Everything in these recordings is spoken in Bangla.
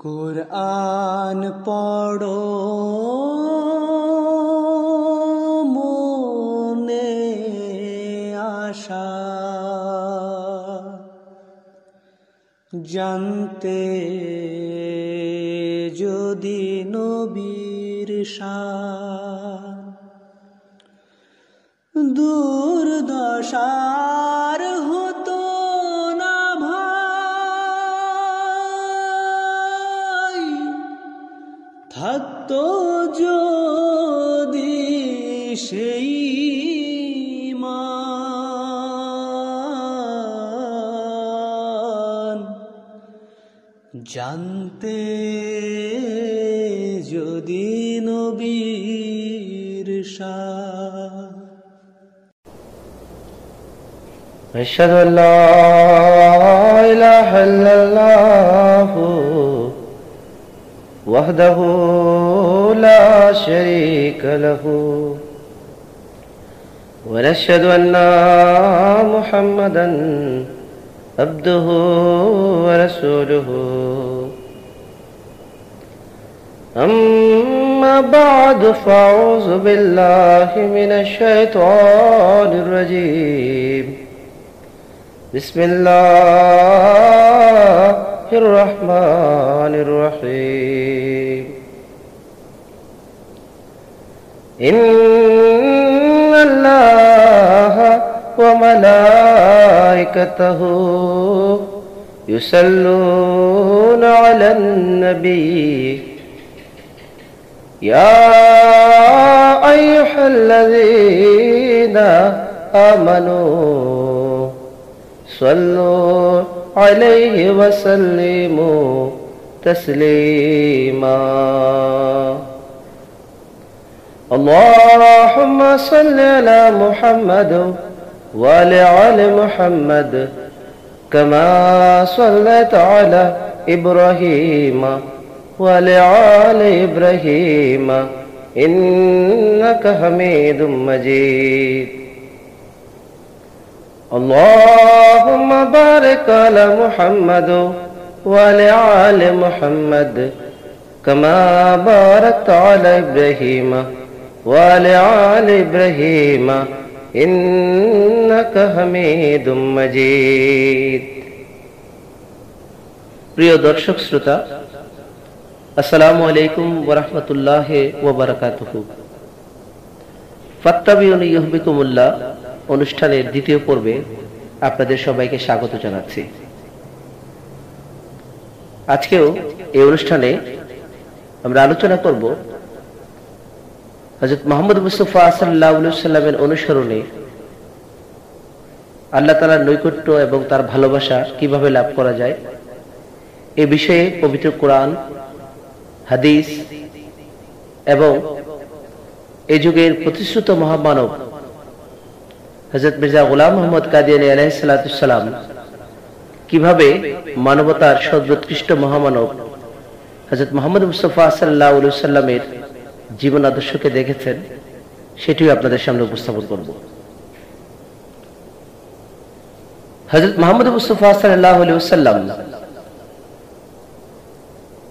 কোরআন পড়ো মনে আশা জানতে যদি নবীর শান দুর্দশার সেই জানতে যদি নবীর أشهد أن لا إله إلا الله وحده لا شريك له ونشهد أن محمدا عبده ورسوله. أما بعد فأعوذ بالله من الشيطان الرجيم. بسم الله الرحمن الرحيم. إن الله وملائكته يصلون على النبي. يا أيها الذين آمنوا صلوا عليه وسلموا تسليما. اللهم صل على محمد وعلى آل محمد كما صليت على إبراهيم وعلى آل إبراهيم. إنك حميد مجيد. اللهم بارك على محمد وعلى آل محمد كما باركت على إبراهيم وعلى آل إبراهيم. إنك حميد مجيد প্রিয় দর্শক শ্রোতা আসসালামু আলাইকুম ওরহমতুল্লাহ ওবরাকাতুহু ফাত্তাবিউনি ইহবিকুমুল্লাহ অনুষ্ঠানের দ্বিতীয় পর্বে আপনাদের সবাইকে স্বাগত জানাচ্ছি আজকেও এই অনুষ্ঠানে আমরা আলোচনা করব হজরত মোহাম্মদ মুস্তফা সাল্লাহ সাল্লামের অনুসরণে আল্লাহ তালার নৈকট্য এবং তার ভালোবাসা কীভাবে লাভ করা যায়? এ বিষয়ে পবিত্র কোরআন, হাদিস এবং এ যুগের প্রতিশ্রুত মহামানব হজরত মির্জা গোলাম মোহাম্মদ কাদিয়ানি আলাইসালাম কীভাবে মানবতার সর্বোৎকৃষ্ট মহামানব হজরত মোহাম্মদ মুস্তফা সাল্লাহ সাল্লামের জীবন আদর্শকে দেখেছেন, সেটিও আপনাদের সামনে উপস্থাপন করব। হজরত মোহাম্মদ মুস্তফা সাল্লাহ সাল্লাম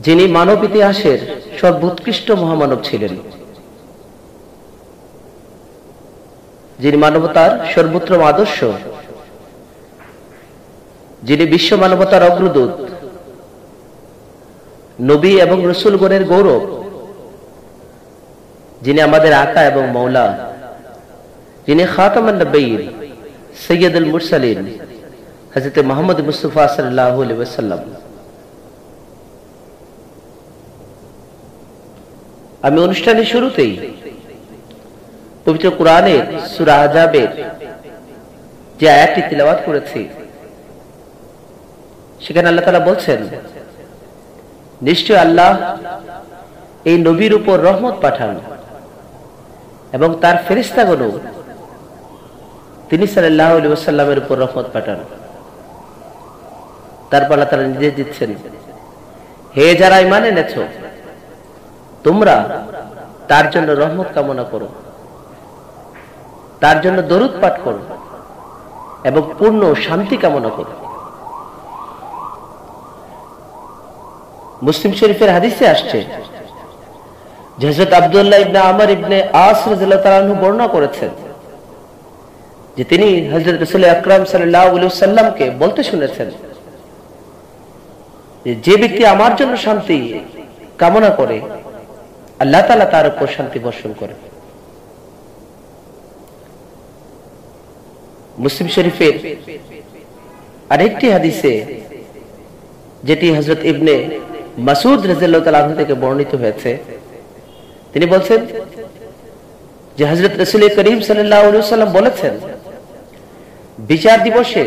যিনি মানব ইতিহাসের সর্বোৎকৃষ্ট মহামানব ছিলেন, যিনি মানবতার সর্বোত্তম আদর্শ, যিনি বিশ্ব মানবতার অগ্রদূত, নবী এবং রসুলগণের গৌরব যিনি আমাদের আকা এবং মৌলা, যিনি খাতামান সৈয়দুল মুরসালিন হজরত মোহাম্মদ মুস্তফা সাল্লাহ সাল্লাম আমি অনুষ্ঠানের শুরুতেই পবিত্র কোরআনের সুরা আজাবের যে আয়াতটি তিলাবাত করেছি, সেখানে আল্লাহ তালা বলছেন, নিশ্চয় আল্লাহ এই নবীর উপর রহমত পাঠান। এবং তার ফেরিস্তাগণ তিনি সাল্লাহ সাল্লামের উপর রহমত পাঠান। তারপর আল্লাহ তারা নির্দেশ দিচ্ছেন, হে যারা ইমান এনেছ, তোমরা তার জন্য রহমত কামনা করো, তার জন্য দরুদ পাঠ করো এবং পূর্ণ শান্তি কামনা করো। মুসলিম শরীফের হাদিসে আসছে হজরত আবদুল্লাহ ইবনে আমর ইবনে আস বর্ণনা করেছেন যে তিনি হজরত রসুল আকরাম সাল্লামকে বলতে শুনেছেন যে ব্যক্তি আমার জন্য শান্তি কামনা করে, আল্লাহ তালা তার উপর শান্তি বর্ষণ করে। মুসলিম শরীফের আরেকটি হাদিসে যেটি হজরত ইবনে মাসুদ রাজিয়াল্লাহ থেকে বর্ণিত হয়েছে তিনি বলছেন যে হজরত রসুল করিম সাল্লাম বলেছেন, বিচার দিবসে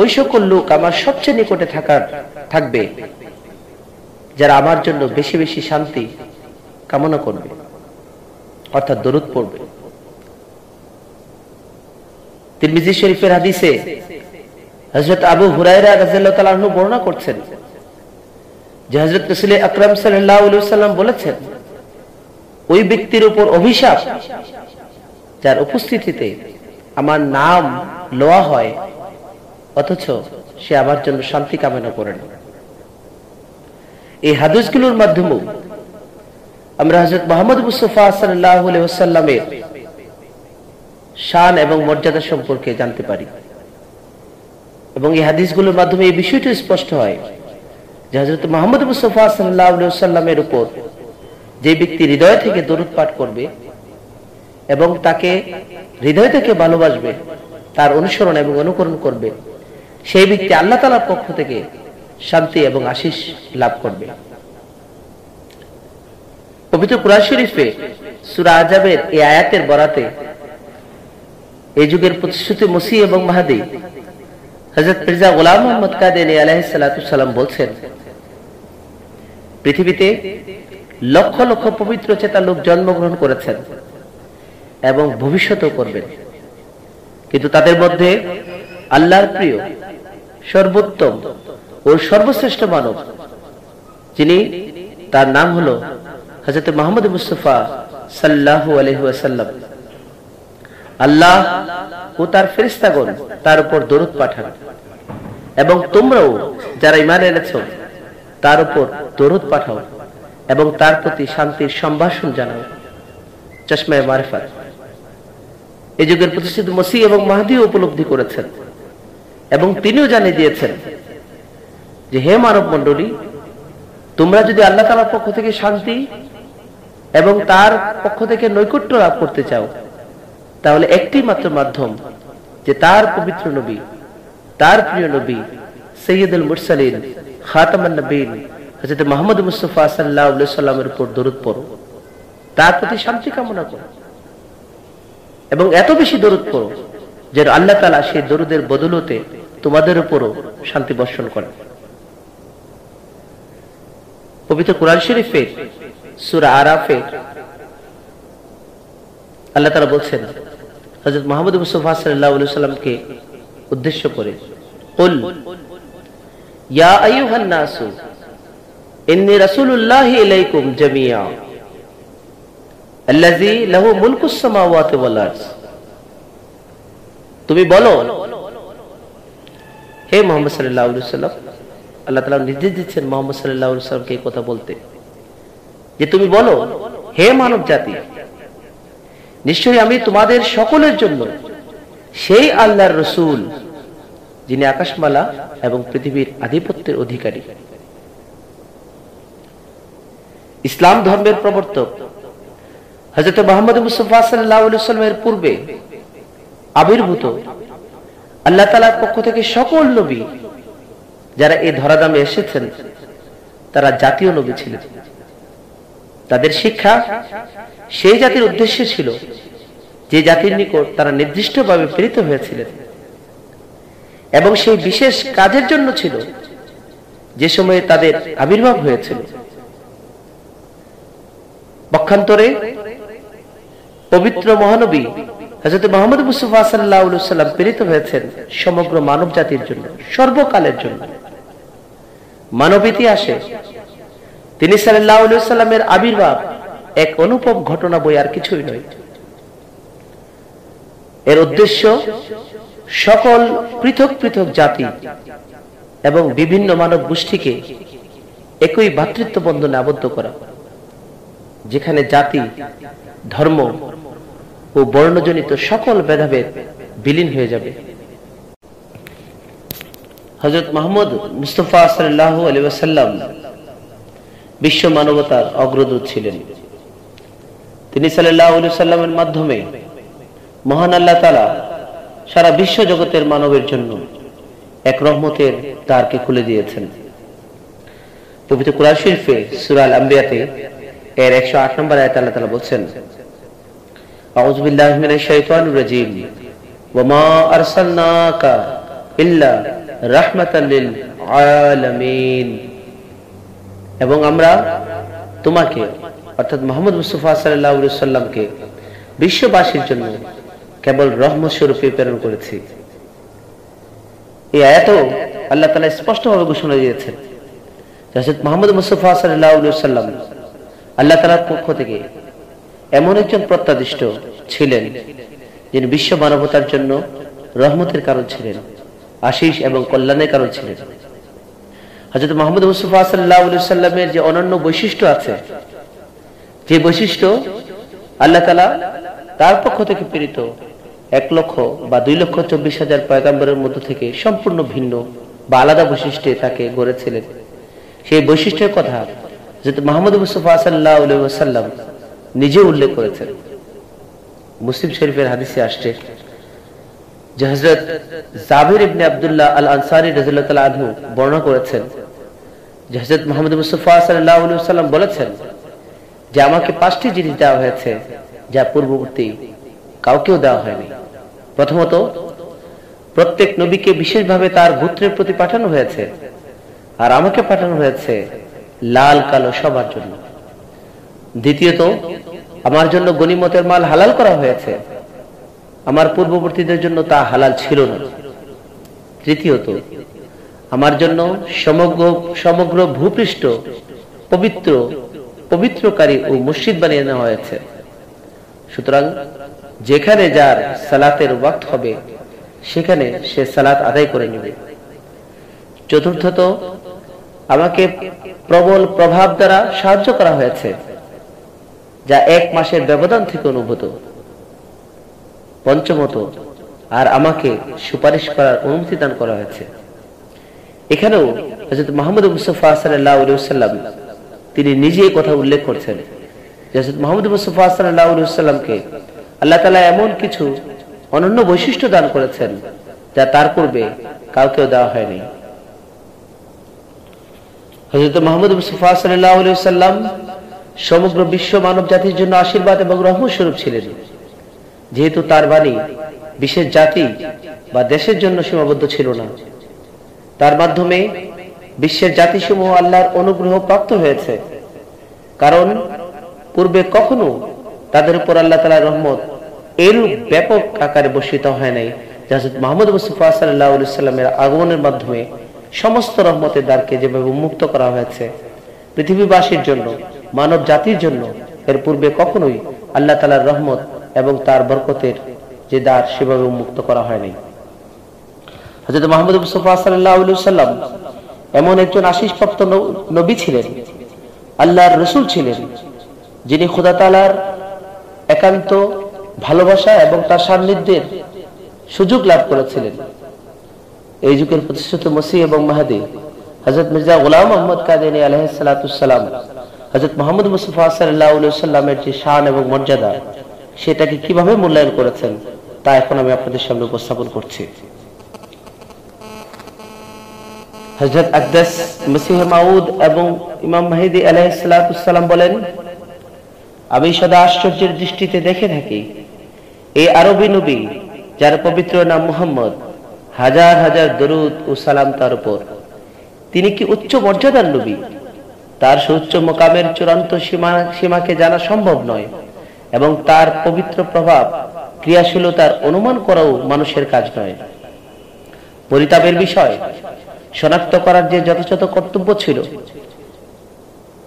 ওই সকল লোক আমার সবচেয়ে নিকটে থাকার, থাকবে, যারা আমার জন্য বেশি বেশি শান্তি কামনা করবে, অর্থাৎ দরুদ পড়বে। তিরমিজি শরীফের হাদিসে হজরত আবু হুরাইরা রাজিয়াল্লাহু বর্ণনা করছেন যে হজরত রসুল আকরাম সাল্লাম বলেছেন ওই ব্যক্তির উপর অভিশাপ, যার উপস্থিতিতে আমার নাম লোয়া হয়, অথচ সে আমার জন্য শান্তি কামনা করে না এই হাদিসগুলোর মাধ্যমেও আমরা হজরত মোহাম্মদ মুস্তফা সাল্লামের শান এবং মর্যাদা সম্পর্কে জানতে পারি। এবং এই হাদিসগুলোর মাধ্যমে এই বিষয়টি স্পষ্ট হয় যে হজরত মোহাম্মদ মুস্তফা সাল্লাহ সাল্লামের উপর যে ব্যক্তি হৃদয় থেকে দরুদ পাঠ করবে এবং তাকে হৃদয় থেকে ভালোবাসবে, তার অনুসরণ এবং অনুকরণ করবে, সেই ব্যক্তি আল্লাহ তালার পক্ষ থেকে শান্তি এবং আশিস লাভ করবে। পবিত্র কুরআন শরীফে সুরা আজাবের এই আয়াতের বরাতে এই যুগের প্রতিশ্রুতি মসি এবং মাহাদি হজরত মির্জা গোলাম মোহাম্মদ কাদেনী আলাহিসাল্লাম বলছেন, পৃথিবীতে লক্ষ লক্ষ পবিত্র চেতা লোক জন্মগ্রহণ করেছেন এবং ভবিষ্যতেও করবেন। কিন্তু তাদের মধ্যে আল্লাহর প্রিয়, সর্বোত্তম ও সর্বশ্রেষ্ঠ মানব, যিনি তার নাম হল হজরত মোহাম্মদ মুস্তফা সাল্লাহ আলহাসাল্লাম আল্লাহ ও তার ফেরিস্তাগণ তার উপর দরুদ পাঠান এবং তোমরাও যারা ইমান এনেছ, তার উপর দরুদ পাঠাও। এবং তার প্রতি শান্তির সম্ভাষণ জানাও। চশমায় মারফাত। এই যুগের প্রতিষ্ঠিত মসি এবং মাহাদিও উপলব্ধি করেছেন। এবং তিনিও জানিয়ে দিয়েছেন যে, হে মানব মন্ডলী তোমরা যদি আল্লাহ তালার পক্ষ থেকে শান্তি এবং তার পক্ষ থেকে নৈকট্য লাভ করতে চাও, তাহলে একটি মাত্র মাধ্যম যে তার পবিত্র নবী, তার প্রিয় নবী সৈয়দুল মুরসালিন, খাতামান নবীন হজরত মোহাম্মদ মুস্তফা সাল্লাহ সাল্লামের উপর দরুদ পড়ো তার প্রতি শান্তি কামনা করো এবং এত বেশি দরুদ পড়ো যে আল্লাহ তালা সেই দরুদের বদলতে তোমাদের উপরও শান্তি বর্ষণ করেন পবিত্র কোরআন শরীফের সুরা আরাফে আল্লাহ তারা বলছেন হজরত মোহাম্মদ মুস্তফা সাল্লাহ সাল্লামকে উদ্দেশ্য করে قل يا أيها الناس ইন্নি ইলাইকুম জামিয়া আল্লাযী লাহু মুলকুস সামাওয়াতি ওয়াল আরজ তুমি বলো, হে মোহাম্মদ সাল্লাল্লাহু আলাইহি সাল্লাম আল্লাহ তাআলা নির্দেশ দিচ্ছেন মোহাম্মদ সাল্লাল্লাহু আলাইহি এই কথা বলতে। যে তুমি বলো, হে মানব জাতি, নিশ্চয়ই আমি তোমাদের সকলের জন্য সেই আল্লাহর রসুল, যিনি আকাশমালা এবং পৃথিবীর আধিপত্যের অধিকারী। ইসলাম ধর্মের প্রবর্তক। হজরত মোহাম্মদ মুস্তফা সাল্লামের পূর্বে আবির্ভূত। আল্লাহ তালার পক্ষ থেকে সকল নবী যারা এই ধরাদামে এসেছেন, তারা জাতীয় নবী ছিলেন। তাদের শিক্ষা সেই জাতির উদ্দেশ্য ছিল যে জাতির নিকট তারা নির্দিষ্টভাবে প্রেরিত হয়েছিলেন। এবং সেই বিশেষ কাজের জন্য ছিল যে সময়ে তাদের আবির্ভাব হয়েছিল। পক্ষান্তরে পবিত্র মহানবী হজরত মোহাম্মদ মুস্তফা সাল্লাম প্রেরিত হয়েছেন সমগ্র মানব জাতির জন্য, সর্বকালের জন্য। মানব ইতিহাসে তিনি সাল্লামের আবির্ভাব এক অনুপম ঘটনা বই আর কিছুই নয়। এর উদ্দেশ্য সকল পৃথক পৃথক জাতি এবং বিভিন্ন মানব গোষ্ঠীকে একই ভাতৃত্ব বন্ধনে আবদ্ধ করা। যেখানে জাতি, ধর্ম ও বর্ণজনিত সকল ভেদাভেদ বিলীন হয়ে যাবে। হজরত মোহাম্মদ মুস্তফা সাল্লাহ আলী ওয়াসাল্লাম বিশ্ব মানবতার অগ্রদূত ছিলেন। তিনি সাল্লাহ আলী সাল্লামের মাধ্যমে মহান আল্লাহ তালা সারা বিশ্ব জগতের মানবের জন্য এক রহমতের দ্বারকে খুলে দিয়েছেন। পবিত্র কুরআন শরীফে সুরাল আম্বিয়াতে এর 108 নম্বর আয়াতে আল্লাহ তাআলা বলছেন মিনাশ শাইতানির রাজীম, ওয়া মা আরসালনাকা ইল্লা রাহমাতাল লিল আলামিন। এবং আমরা তোমাকে, অর্থাৎ মোহাম্মদ মুস্তফা আলাইহি সাল্লামকে বিশ্ববাসীর জন্য কেবল রহমত স্বরূপে প্রেরণ করেছি। এই আয়াতও আল্লাহ তাআলা স্পষ্টভাবে ঘোষণা দিয়েছেন মুহাম্মদ মুস্তাফা সাল্লাল্লাহু সাল্লাম আল্লাহ তাআলার পক্ষ থেকে এমন একজন প্রত্যাদিষ্ট ছিলেন যিনি বিশ্ব মানবতার জন্য রহমতের কারণ ছিলেন, আশিস এবং কল্যাণের কারণ ছিলেন। হযরত মুহাম্মদ আলাইহি সাল্লামের যে অনন্য বৈশিষ্ট্য আছে, যে বৈশিষ্ট্য আল্লাহ তাআলা তার পক্ষ থেকে প্রেরিত এক লক্ষ বা দুই লক্ষ চব্বিশ হাজার পয়গাম্বরের মধ্য থেকে সম্পূর্ণ ভিন্ন বা আলাদা বৈশিষ্ট্যে তাকে গড়েছিলেন। সেই বৈশিষ্ট্যের কথা যেহেতু মাহমুদ মুস্তফা সাল্লাহ নিজে উল্লেখ করেছেন। মুসলিম শরীফের হাদিসে আসছে যে হজরত ইবনে আবদুল্লাহ আল আনসারি বর্ণনা করেছেন যে হজরত মোহাম্মদ মুস্তফা সাল্লাহ বলেছেন যে আমাকে পাঁচটি জিনিস দেওয়া হয়েছে যা পূর্ববর্তী কাউকেও দেওয়া হয়নি। প্রথমত, প্রত্যেক নবীকে বিশেষভাবে তার গোত্রের প্রতি পাঠানো হয়েছে আর আমাকে পাঠানো হয়েছে লাল, কালো সবার জন্য। দ্বিতীয়ত, আমার জন্য গনিমতের মাল হালাল করা হয়েছে। আমার পূর্ববর্তীদের জন্য তা হালাল ছিল না। তৃতীয়ত, আমার জন্য সমগ্র সমগ্র ভূপৃষ্ঠ পবিত্র, পবিত্রকারী ও মসজিদ বানিয়ে নেওয়া হয়েছে। সুতরাং, যেখানে যার সালাতের ওয়াক্ত হবে, সেখানে সে সালাত আদায় করে নেবে। চতুর্থত আমাকে প্রবল প্রভাব দ্বারা সাহায্য করা হয়েছে, যা এক মাসের ব্যবধান থেকে অনুভূত। পঞ্চমত, আর আমাকে সুপারিশ করার অনুমতি দান করা হয়েছে। এখানেও হজরত মোহাম্মদ মুস্তফা সাল্লাহ সাল্লাম তিনি নিজেই কথা উল্লেখ করছেন হজরত মোহাম্মদ মুস্তফা সাল্লাহ সাল্লামকে আল্লাহ তালা এমন কিছু অনন্য বৈশিষ্ট্য দান করেছেন, যা তার পূর্বে কাউকেও দেওয়া হয়নি। হজরত মোহাম্মদ মুস্তফা সাল্লাহ সাল্লাম সমগ্র বিশ্ব মানব জাতির জন্য আশীর্বাদ এবং রহমত স্বরূপ ছিলেন। যেহেতু তার বাণী বিশেষ জাতি বা দেশের জন্য সীমাবদ্ধ ছিল না। তার মাধ্যমে বিশ্বের জাতিসমূহ আল্লাহর অনুগ্রহ প্রাপ্ত হয়েছে। কারণ পূর্বে কখনো তাদের উপর আল্লাহ তালার রহমত এরূপ ব্যাপক আকারে বর্ষিত হয় নাই। জাহাজত মোহাম্মদ মুস্তফা সাল্লাহ সাল্লামের আগমনের মাধ্যমে সমস্ত রহমতের দ্বারকে যেভাবে উন্মুক্ত করা হয়েছে পৃথিবীবাসীর জন্য মানব জাতির জন্য, এর পূর্বে কখনোই আল্লাহ তালার রহমত এবং তার বরকতের যে দ্বার সেভাবে উন্মুক্ত করা হয়নি। হজরত সাল্লাম এমন একজন আশিসপ্রাপ্ত নবী ছিলেন, আল্লাহর রসুল ছিলেন, যিনি খুদা তালার একান্ত ভালোবাসা এবং তার সান্নিধ্যের সুযোগ লাভ করেছিলেন। এই যুগের প্রতিষ্ঠিত মসি এবং মাহাদি হজরত মির্জা গোলাম মোহাম্মদ কাদিনী আলহালাম হজরত মোহাম্মদ মুস্তফা সাল্লামের যে শান এবং মর্যাদা, সেটাকে কীভাবে মূল্যায়ন করেছেন, তা এখন আমি আপনাদের সামনে উপস্থাপন করছি। হজরত আকদাস মসিহ মাউদ এবং ইমাম মাহিদি আলাইসালাম বলেন, আমি সদা আশ্চর্যের দৃষ্টিতে দেখে থাকি, এই আরবি নবী, যার পবিত্র নাম মুহাম্মদ হাজার হাজার দরুদ ও সালাম তার উপর। তিনি কি উচ্চ মর্যাদার নবী? তার সুউচ্চ মোকামের চূড়ান্ত সীমা, সীমাকে জানা সম্ভব নয় এবং তার পবিত্র প্রভাব, ক্রিয়াশীলতার অনুমান করাও মানুষের কাজ নয়। পরিতাপের বিষয়, শনাক্ত করার যে যথাযথ কর্তব্য ছিল,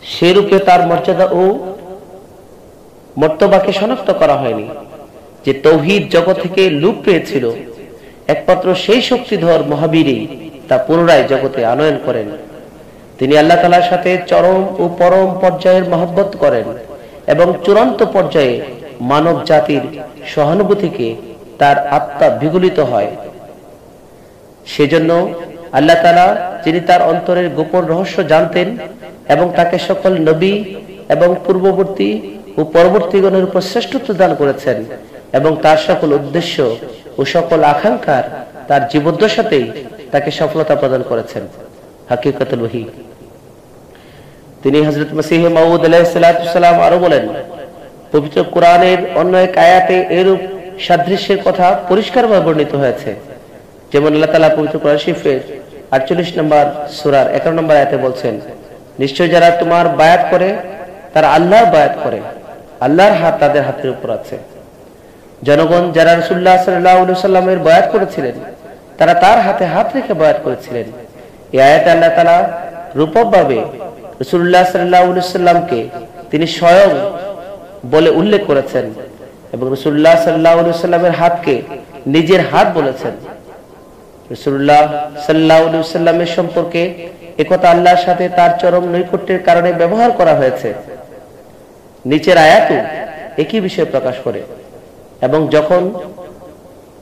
সেরূপে তার মর্যাদা ও মর্তবাকে শনাক্ত করা হয়নি। যে তৌহিদ জগৎ থেকে লুপ পেয়েছিল একমাত্র সেই শক্তিধর মহাবীরই তা পুনরায় জগতে আনয়ন করেন। তিনি আল্লাহ তালার সাথে চরম ও পরম পর্যায়ের মহব্বত করেন এবং চূড়ান্ত পর্যায়ে মানব জাতির সহানুভূতিকে তার আত্মা বিগলিত হয়। সেজন্য আল্লাহ তালা যিনি তার অন্তরের গোপন রহস্য জানতেন এবং তাকে সকল নবী এবং পূর্ববর্তী ও পরবর্তীগণের উপর শ্রেষ্ঠত্ব দান করেছেন এবং তার সকল উদ্দেশ্য ও সকল আকাঙ্ক্ষার তার জীবদ্দশাতেই তাকে সফলতা প্রদান করেছেন। হাকিকতুল ওহি। তিনি হজরত মসিহ মাউদ আলাইসালাম আরও বলেন, পবিত্র কোরআনের অন্য এক আয়াতে এরূপ সাদৃশ্যের কথা পরিষ্কারভাবে বর্ণিত হয়েছে। যেমন আল্লাহ তালা পবিত্র কোরআন শিফের আটচল্লিশ নম্বর সুরার এগারো নম্বর আয়াতে বলছেন, নিশ্চয় যারা তোমার বায়াত করে, তারা আল্লাহর বায়াত করে, আল্লাহর হাত তাদের হাতের উপর আছে। জনগণ যারা রসুল্লাহ সাল্লাহ সাল্লামের বয়াত করেছিলেন, তারা তার হাতে হাত রেখে বয়াত করেছিলেন। এই আয়াতে আল্লাহ তালা রূপকভাবে রসুল্লাহ সাল্লাহ সাল্লামকে তিনি স্বয়ং বলে উল্লেখ করেছেন এবং রসুল্লাহ সাল্লাহ সাল্লামের হাতকে নিজের হাত বলেছেন। রসুল্লাহ সাল্লাহ সম্পর্কে একথা আল্লাহর সাথে তার চরম নৈকট্যের কারণে ব্যবহার করা হয়েছে। নিচের আয়াত একই বিষয় প্রকাশ করে। এবং যখন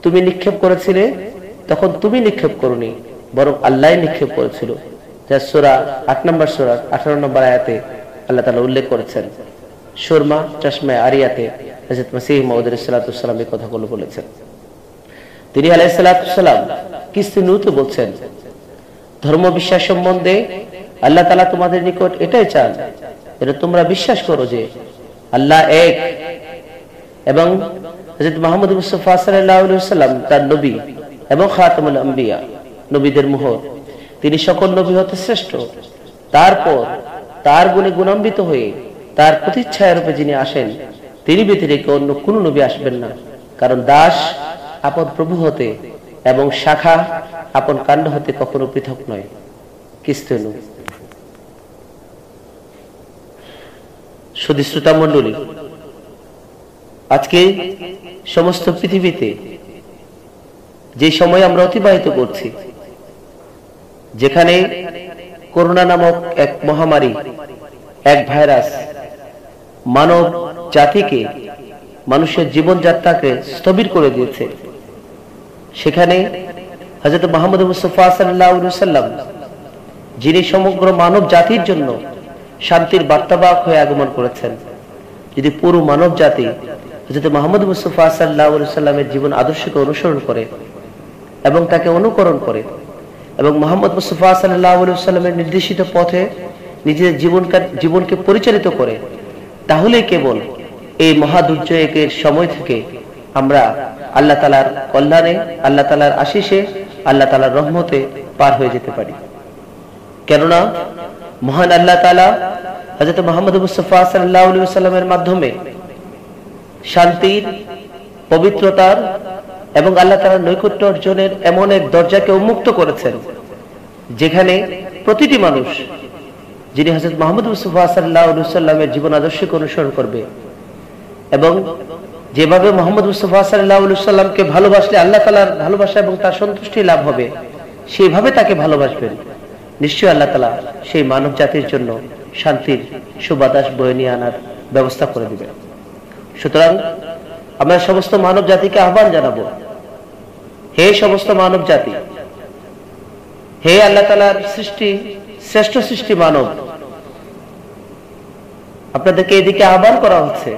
তুমি নিক্ষেপ করেছিলে, তখন তুমি নিক্ষেপ করনি, বরং আল্লাহ নিক্ষেপ করেছিল। যা সোরা আট নম্বর সোরা, আঠারো নম্বর আয়াতে আল্লাহ তালা উল্লেখ করেছেন। সুরমা চশমায় আরিয়াতে মাসিহ সালাতাম এই কথাগুলো বলেছেন। তিনি বলছেন, ধর্ম বিশ্বাস সম্বন্ধে আল্লাহ তালা তোমাদের নিকট এটাই চান এটা তোমরা বিশ্বাস করো যে আল্লাহ এক এবং হজরত মোহাম্মদ মুস্তফা সাল্লাম তার নবী এবং খাতামুল আম্বিয়া, নবীদের মোহর তিনি সকল নবী হতে শ্রেষ্ঠ। তারপর তার গুণে গুণান্বিত হয়ে তার প্রতিচ্ছায় রূপে যিনি আসেন, তিনি ব্যতিরেকে অন্য কোন নবী আসবেন না। কারণ দাস আপন প্রভু হতে এবং শাখা আপন কাণ্ড হতে কখনো পৃথক নয়। কিস্তেনু শুধু শ্রোতা মন্ডলী আজকে সমস্ত পৃথিবীতে যে সময় আমরা অতিবাহিত করছি, যেখানে করোনা নামক এক মহামারী, এক ভাইরাস মানব জাতিকে, মানুষের জীবনযাত্রাকে স্থবির করে দিয়েছে। সেখানে হজরত মোহাম্মদ মুস্তফা সাল্লাম যিনি সমগ্র মানব জাতির জন্য শান্তির বার্তাবাক হয়ে আগমন করেছেন যদি পুরো মানব জাতি হজরত মোহাম্মদ মুস্তফা সাল্লাহ সাল্লামের জীবন আদর্শকে অনুসরণ করে এবং তাকে অনুকরণ করে এবং মোহাম্মদ মুস্তফা সাল্লাহ সাল্লামের নির্দেশিত পথে নিজের জীবনকে জীবনকে পরিচালিত করে তাহলে কেবল এই মহাদুর্যোগের সময় থেকে আমরা আল্লাহ তালার কল্যাণে, আল্লাহ তালার আশিসে আল্লাহ তালার রহমতে পার হয়ে যেতে পারি। কেননা মহান আল্লাহ তালা হজরত মোহাম্মদ মুস্তফা সাল্লাহ সাল্লামের মাধ্যমে শান্তির, পবিত্রতার এবং আল্লাহ তালার নৈকট্য অর্জনের এমন এক দরজাকে উন্মুক্ত করেছেন, যেখানে প্রতিটি মানুষ, যিনি হজরত মোহাম্মদ মুস্তফা সাল্লাহ সাল্লামের জীবন আদর্শকে অনুসরণ করবে এবং যেভাবে মোহাম্মদ মুস্তফা সাল্লাহ সাল্লামকে ভালোবাসলে আল্লাহ তালার ভালোবাসা এবং তার সন্তুষ্টি লাভ হবে সেইভাবে তাকে ভালোবাসবেন। নিশ্চয় আল্লাহ তালা সেই মানব জাতির জন্য শান্তির সুবাতাস বয়ে নিয়ে আনার ব্যবস্থা করে দিবেন। সুতরাং আমরা সমস্ত মানব জাতিকে আহ্বান জানাব। হে সমস্ত মানব জাতি হে আল্লাহ তালার সৃষ্টি, শ্রেষ্ঠ সৃষ্টি মানব, আপনাদেরকে এদিকে আহ্বান করা হচ্ছে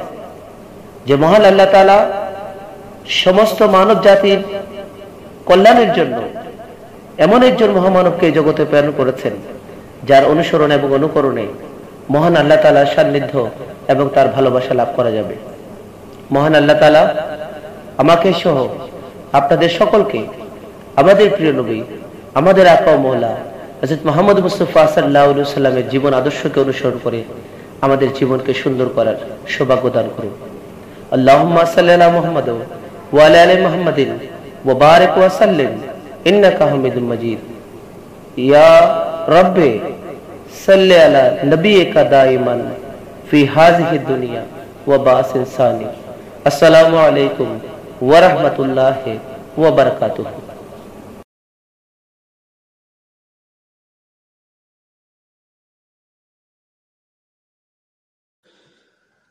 যে মহান আল্লাহ তালা সমস্ত মানব জাতির কল্যাণের জন্য এমন একজন মহামানবকে জগতে প্রেরণ করেছেন, যার অনুসরণ এবং অনুকরণে মহান আল্লাহ তালার সান্নিধ্য এবং তার ভালোবাসা লাভ করা যাবে। মহান আল্লাহ তালা আমাকে সহ আপনাদের সকলকে, আমাদের প্রিয় নবী, আমাদের আকা মহলা হজরত মোহাম্মদ মুস্তফা সাল্লাহ সাল্লামের জীবন আদর্শকে অনুসরণ করে আমাদের জীবনকে সুন্দর করার সৌভাগ্য দান করুন। আল্লাহ সাল্লাহ মোহাম্মদ মোহাম্মদিন ওয়াসাল্লিম মজিদ। ইয়া রব্বে সাল্লি আলা দাইমান ফি হাযিহি দুনিয়া ওয়া বাস ইনসানি السلام علیکم ورحمت اللہ وبرکاتہ۔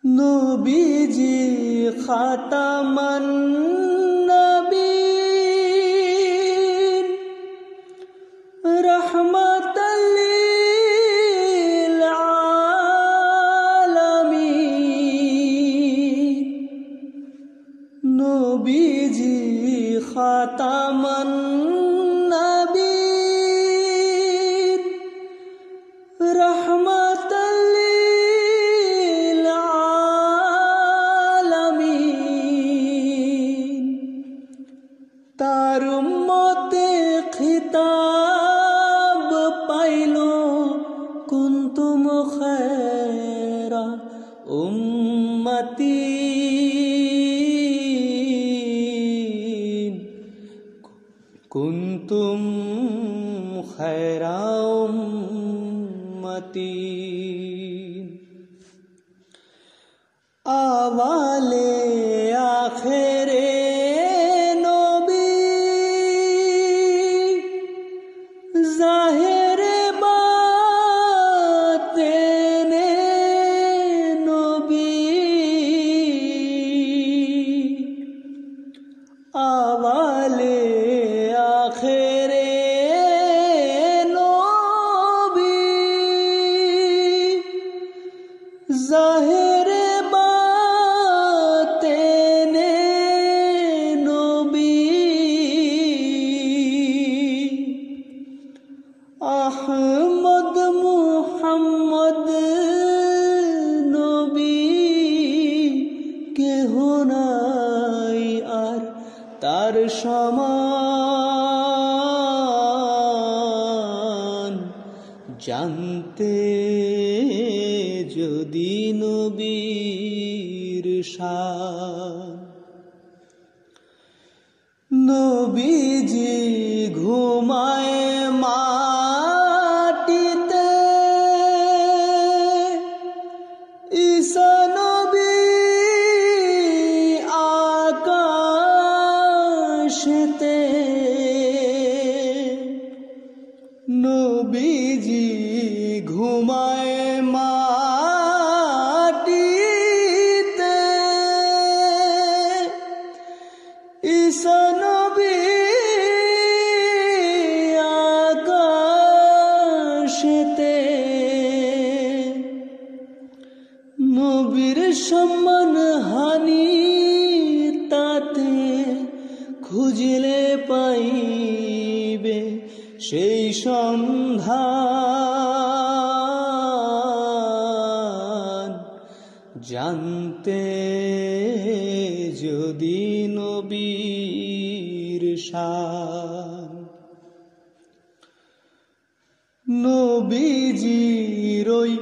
نبی جی خاتم النبی رحمت জানতে যদি নবীর শান। নবীজির ওই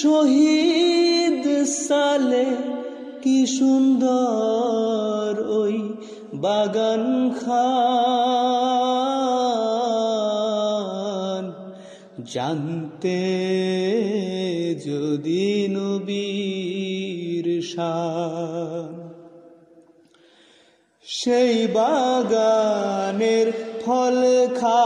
শহীদ সালে কি সুন্দর ওই বাগান খান। জানতে যদি নবীর সেই বাগানের ফল খা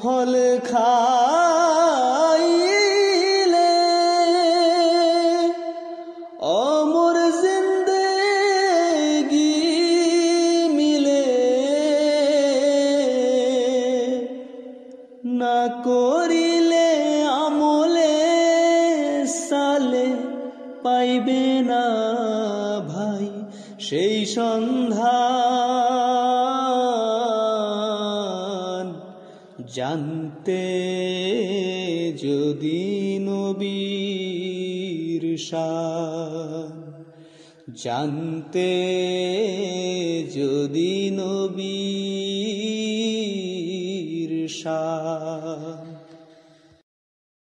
ফল খা জানতে যদি